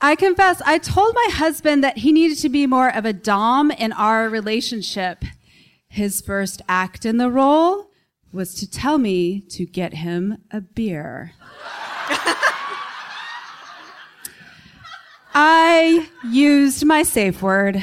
I confess, I told my husband that he needed to be more of a Dom in our relationship. His first act in the role was to tell me to get him a beer. I used my safe word.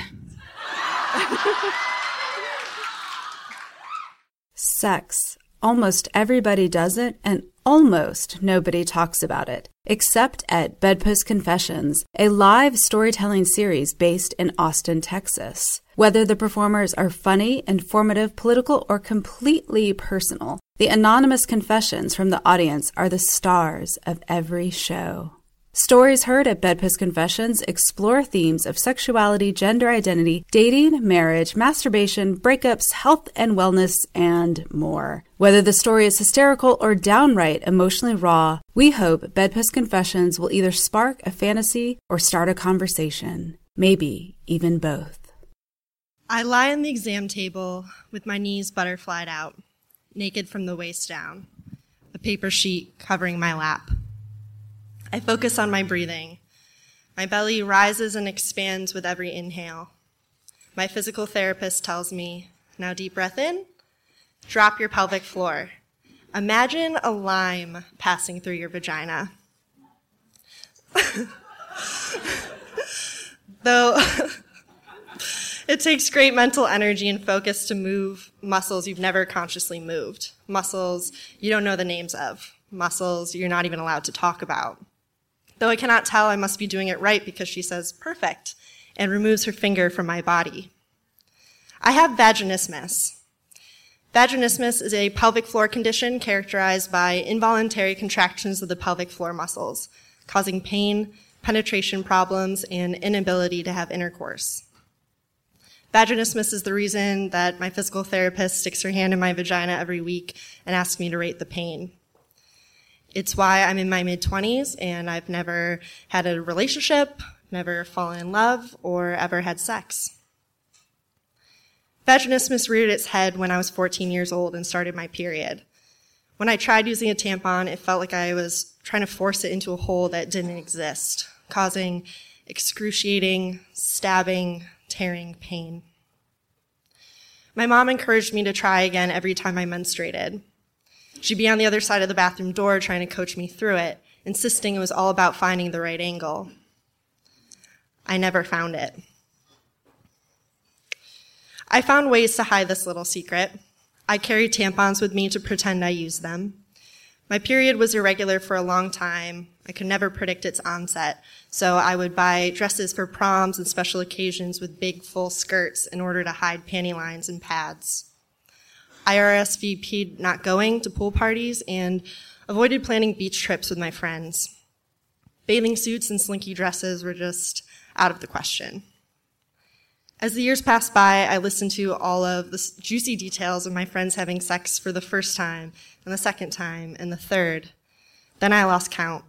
Sex. Almost everybody does it, and almost nobody talks about it, except at Bedpost Confessions, a live storytelling series based in Austin, Texas. Whether the performers are funny, informative, political, or completely personal, the anonymous confessions from the audience are the stars of every show. Stories heard at Bedpost Confessions explore themes of sexuality, gender identity, dating, marriage, masturbation, breakups, health and wellness, and more. Whether the story is hysterical or downright emotionally raw, we hope Bedpost Confessions will either spark a fantasy or start a conversation. Maybe even both. I lie on the exam table with my knees butterflied out, naked from the waist down, a paper sheet covering my lap. I focus on my breathing. My belly rises and expands with every inhale. My physical therapist tells me, now deep breath in, drop your pelvic floor. Imagine a lime passing through your vagina. Though it takes great mental energy and focus to move muscles you've never consciously moved, muscles you don't know the names of, muscles you're not even allowed to talk about. Though I cannot tell, I must be doing it right because she says, perfect, and removes her finger from my body. I have vaginismus. Vaginismus is a pelvic floor condition characterized by involuntary contractions of the pelvic floor muscles, causing pain, penetration problems, and inability to have intercourse. Vaginismus is the reason that my physical therapist sticks her hand in my vagina every week and asks me to rate the pain. It's why I'm in my mid 20s and I've never had a relationship, never fallen in love, or ever had sex. Vaginismus reared its head when I was 14 years old and started my period. When I tried using a tampon, it felt like I was trying to force it into a hole that didn't exist, causing excruciating, stabbing, tearing pain. My mom encouraged me to try again every time I menstruated. She'd be on the other side of the bathroom door trying to coach me through it, insisting it was all about finding the right angle. I never found it. I found ways to hide this little secret. I carried tampons with me to pretend I used them. My period was irregular for a long time. I could never predict its onset, so I would buy dresses for proms and special occasions with big full skirts in order to hide panty lines and pads. I RSVP'd not going to pool parties and avoided planning beach trips with my friends. Bathing suits and slinky dresses were just out of the question. As the years passed by, I listened to all of the juicy details of my friends having sex for the first time, and the second time, and the third. Then I lost count.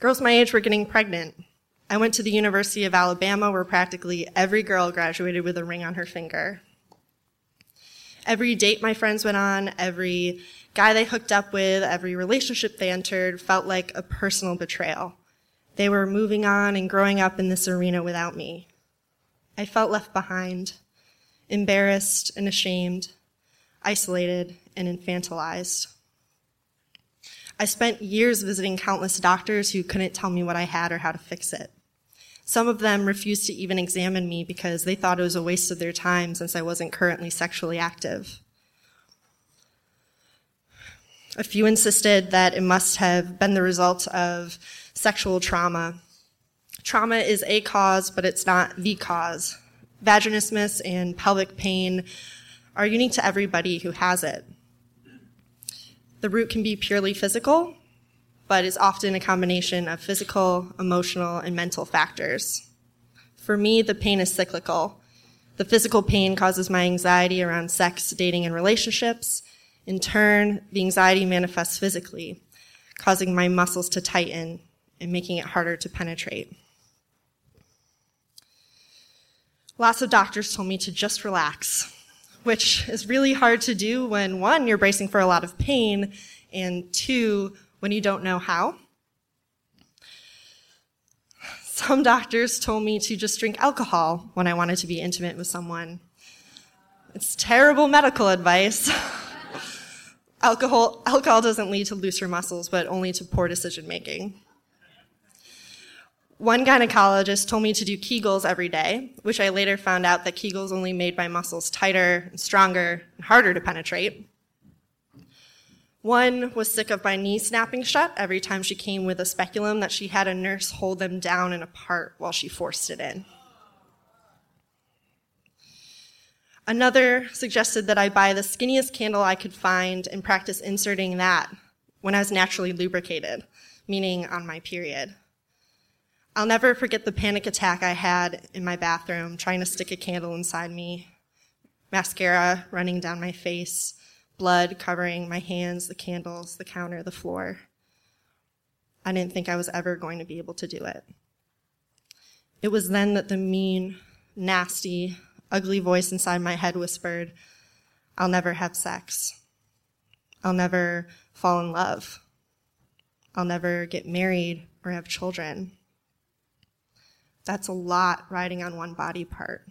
Girls my age were getting pregnant. I went to the University of Alabama where practically every girl graduated with a ring on her finger. Every date my friends went on, every guy they hooked up with, every relationship they entered felt like a personal betrayal. They were moving on and growing up in this arena without me. I felt left behind, embarrassed and ashamed, isolated and infantilized. I spent years visiting countless doctors who couldn't tell me what I had or how to fix it. Some of them refused to even examine me because they thought it was a waste of their time since I wasn't currently sexually active. A few insisted that it must have been the result of sexual trauma. Trauma is a cause, but it's not the cause. Vaginismus and pelvic pain are unique to everybody who has it. The root can be purely physical, but is often a combination of physical, emotional, and mental factors. For me, the pain is cyclical. The physical pain causes my anxiety around sex, dating, and relationships. In turn, the anxiety manifests physically, causing my muscles to tighten and making it harder to penetrate. Lots of doctors told me to just relax, which is really hard to do when one, you're bracing for a lot of pain, and two, when you don't know how. Some doctors told me to just drink alcohol when I wanted to be intimate with someone. It's terrible medical advice. alcohol, alcohol doesn't lead to looser muscles, but only to poor decision making. One gynecologist told me to do Kegels every day, which I later found out that Kegels only made my muscles tighter and stronger and harder to penetrate. One was sick of my knee snapping shut every time she came with a speculum that she had a nurse hold them down and apart while she forced it in. Another suggested that I buy the skinniest candle I could find and practice inserting that when I was naturally lubricated, meaning on my period. I'll never forget the panic attack I had in my bathroom trying to stick a candle inside me, mascara running down my face, blood covering my hands, the candles, the counter, the floor. I didn't think I was ever going to be able to do it. It was then that the mean, nasty, ugly voice inside my head whispered, I'll never have sex. I'll never fall in love. I'll never get married or have children. That's a lot riding on one body part.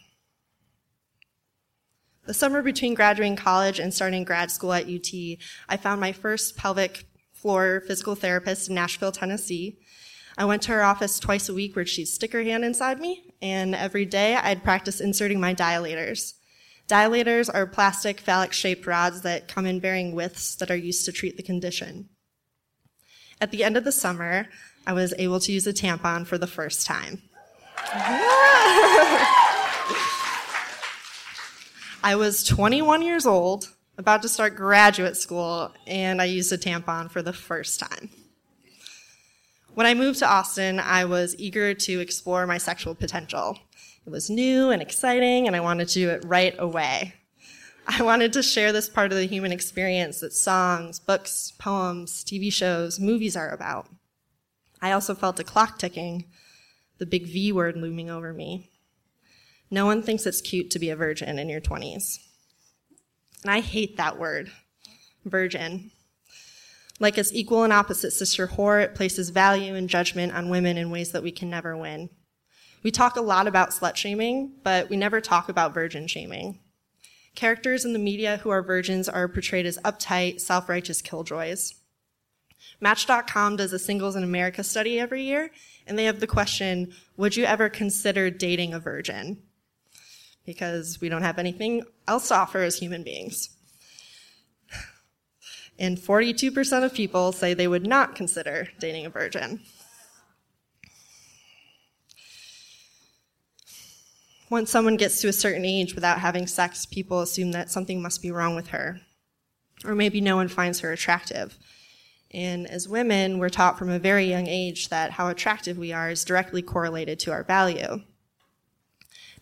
The summer between graduating college and starting grad school at UT, I found my first pelvic floor physical therapist in Nashville, Tennessee. I went to her office twice a week where she'd stick her hand inside me, and every day I'd practice inserting my dilators. Dilators are plastic phallic shaped rods that come in varying widths that are used to treat the condition. At the end of the summer, I was able to use a tampon for the first time. I was 21 years old, about to start graduate school, and I used a tampon for the first time. When I moved to Austin, I was eager to explore my sexual potential. It was new and exciting, and I wanted to do it right away. I wanted to share this part of the human experience that songs, books, poems, TV shows, movies are about. I also felt a clock ticking, the big V word looming over me. No one thinks it's cute to be a virgin in your 20s. And I hate that word, virgin. Like its equal and opposite sister whore, it places value and judgment on women in ways that we can never win. We talk a lot about slut shaming, but we never talk about virgin shaming. Characters in the media who are virgins are portrayed as uptight, self-righteous killjoys. Match.com does a Singles in America study every year, and they have the question, would you ever consider dating a virgin? Because we don't have anything else to offer as human beings. And 42% of people say they would not consider dating a virgin. Once someone gets to a certain age without having sex, people assume that something must be wrong with her. Or maybe no one finds her attractive. And as women, we're taught from a very young age that how attractive we are is directly correlated to our value.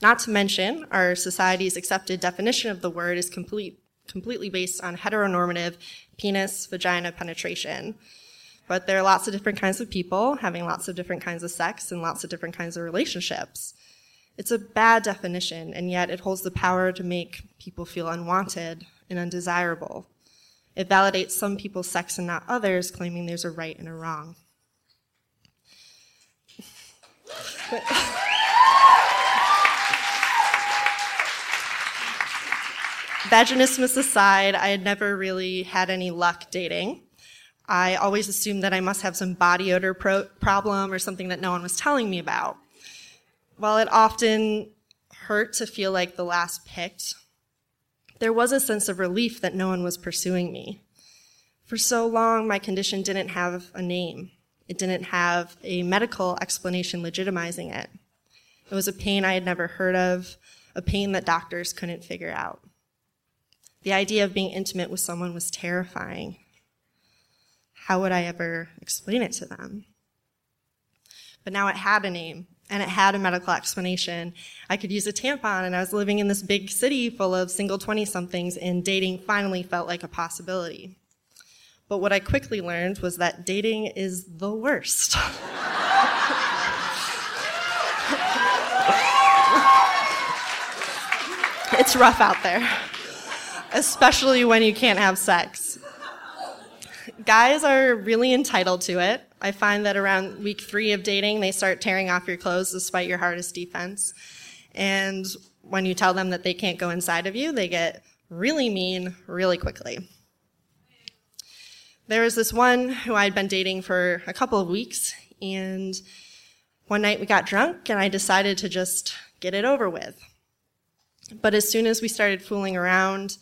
Not to mention, our society's accepted definition of the word is complete, completely based on heteronormative penis vagina penetration. But there are lots of different kinds of people having lots of different kinds of sex and lots of different kinds of relationships. It's a bad definition, and yet it holds the power to make people feel unwanted and undesirable. It validates some people's sex and not others, claiming there's a right and a wrong. Vaginismus aside, I had never really had any luck dating. I always assumed that I must have some body odor pro- problem or something that no one was telling me about. While it often hurt to feel like the last picked, there was a sense of relief that no one was pursuing me. For so long, my condition didn't have a name. It didn't have a medical explanation legitimizing it. It was a pain I had never heard of, a pain that doctors couldn't figure out. The idea of being intimate with someone was terrifying. How would I ever explain it to them? But now it had a name and it had a medical explanation. I could use a tampon and I was living in this big city full of single 20 somethings and dating finally felt like a possibility. But what I quickly learned was that dating is the worst. it's rough out there especially when you can't have sex. Guys are really entitled to it. I find that around week three of dating, they start tearing off your clothes despite your hardest defense. And when you tell them that they can't go inside of you, they get really mean really quickly. There was this one who I'd been dating for a couple of weeks, and one night we got drunk, and I decided to just get it over with. But as soon as we started fooling around,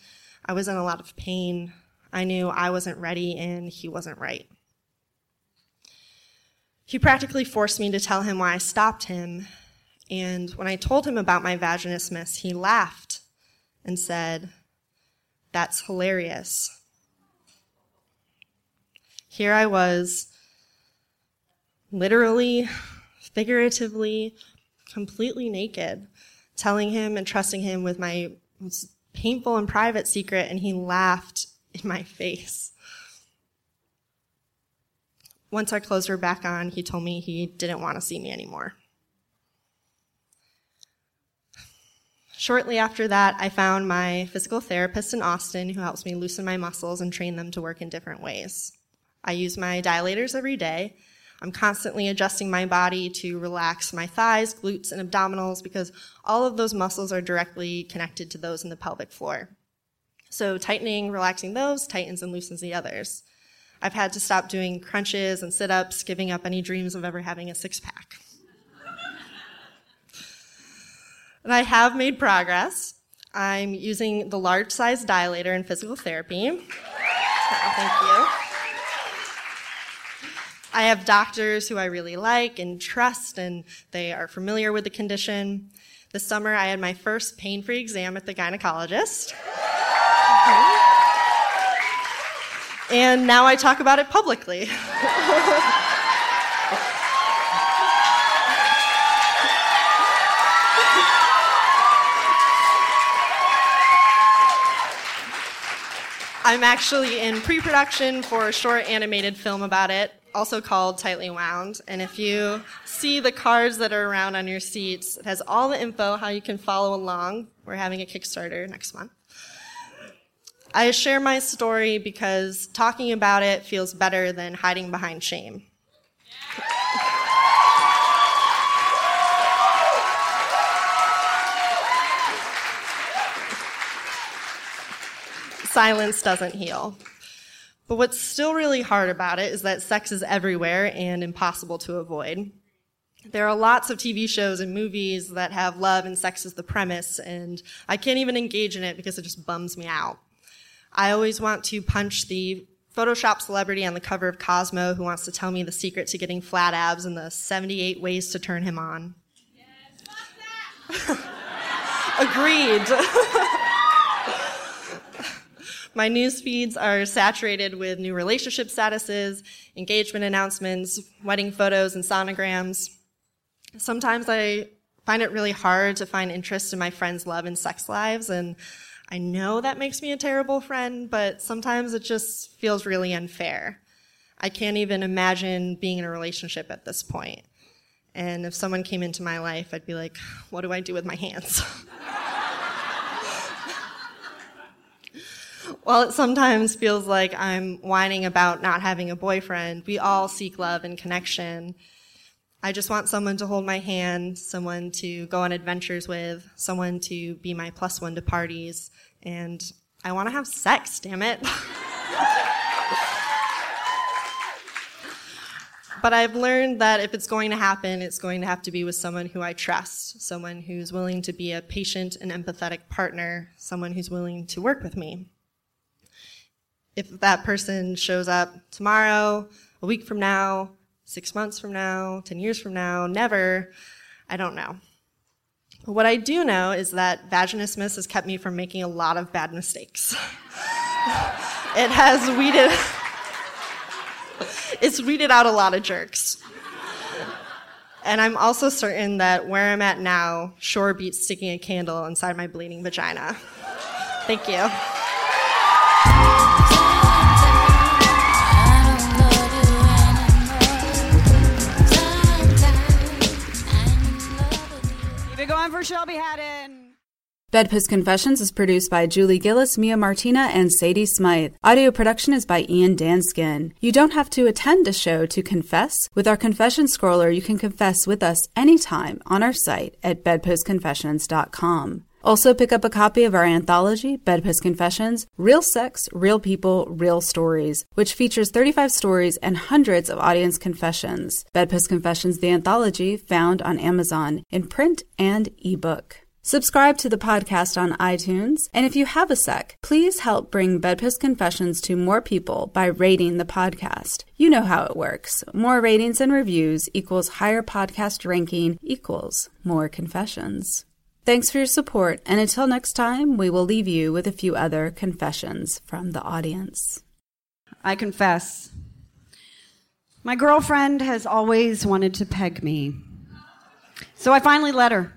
I was in a lot of pain. I knew I wasn't ready and he wasn't right. He practically forced me to tell him why I stopped him. And when I told him about my vaginismus, he laughed and said, That's hilarious. Here I was, literally, figuratively, completely naked, telling him and trusting him with my painful and private secret, and he laughed in my face. Once our clothes were back on, he told me he didn't want to see me anymore. Shortly after that, I found my physical therapist in Austin who helps me loosen my muscles and train them to work in different ways. I use my dilators every day. I'm constantly adjusting my body to relax my thighs, glutes, and abdominals because all of those muscles are directly connected to those in the pelvic floor. So tightening, relaxing those tightens and loosens the others. I've had to stop doing crunches and sit ups, giving up any dreams of ever having a six pack. and I have made progress. I'm using the large size dilator in physical therapy. thank you. I have doctors who I really like and trust, and they are familiar with the condition. This summer, I had my first pain free exam at the gynecologist. And now I talk about it publicly. I'm actually in pre production for a short animated film about it, also called Tightly Wound. And if you see the cards that are around on your seats, it has all the info how you can follow along. We're having a Kickstarter next month. I share my story because talking about it feels better than hiding behind shame. Silence doesn't heal. But what's still really hard about it is that sex is everywhere and impossible to avoid. There are lots of TV shows and movies that have love and sex as the premise, and I can't even engage in it because it just bums me out. I always want to punch the Photoshop celebrity on the cover of Cosmo who wants to tell me the secret to getting flat abs and the 78 ways to turn him on. Yes, Agreed. My news feeds are saturated with new relationship statuses, engagement announcements, wedding photos, and sonograms. Sometimes I find it really hard to find interest in my friends' love and sex lives, and I know that makes me a terrible friend, but sometimes it just feels really unfair. I can't even imagine being in a relationship at this point. And if someone came into my life, I'd be like, what do I do with my hands? While it sometimes feels like I'm whining about not having a boyfriend, we all seek love and connection. I just want someone to hold my hand, someone to go on adventures with, someone to be my plus one to parties, and I want to have sex, damn it. but I've learned that if it's going to happen, it's going to have to be with someone who I trust, someone who's willing to be a patient and empathetic partner, someone who's willing to work with me. If that person shows up tomorrow, a week from now, six months from now, 10 years from now, never, I don't know. But what I do know is that vaginismus has kept me from making a lot of bad mistakes. it has weeded, it's weeded out a lot of jerks. And I'm also certain that where I'm at now sure beats sticking a candle inside my bleeding vagina. Thank you. For Shelby Hadden. Bedpost Confessions is produced by Julie Gillis, Mia Martina, and Sadie Smythe. Audio production is by Ian Danskin. You don't have to attend a show to confess. With our confession scroller, you can confess with us anytime on our site at bedpostconfessions.com. Also, pick up a copy of our anthology, Bedpost Confessions Real Sex, Real People, Real Stories, which features 35 stories and hundreds of audience confessions. Bedpost Confessions, the anthology, found on Amazon in print and ebook. Subscribe to the podcast on iTunes, and if you have a sec, please help bring Bedpost Confessions to more people by rating the podcast. You know how it works. More ratings and reviews equals higher podcast ranking equals more confessions. Thanks for your support, and until next time, we will leave you with a few other confessions from the audience. I confess. My girlfriend has always wanted to peg me. So I finally let her.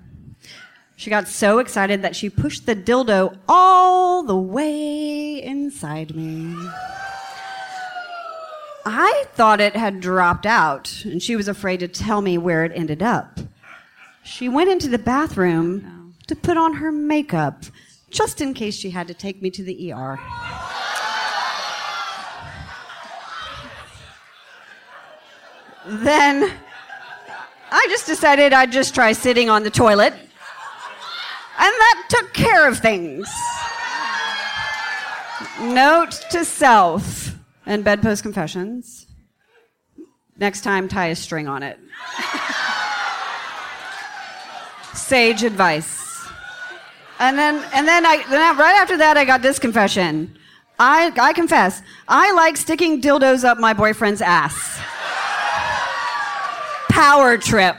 She got so excited that she pushed the dildo all the way inside me. I thought it had dropped out, and she was afraid to tell me where it ended up. She went into the bathroom oh, to put on her makeup, just in case she had to take me to the ER. then I just decided I'd just try sitting on the toilet and that took care of things. Note to self and bedpost confessions. Next time, tie a string on it. Sage advice. And then, and then, I, then right after that, I got this confession. I, I confess, I like sticking dildos up my boyfriend's ass. Power trip.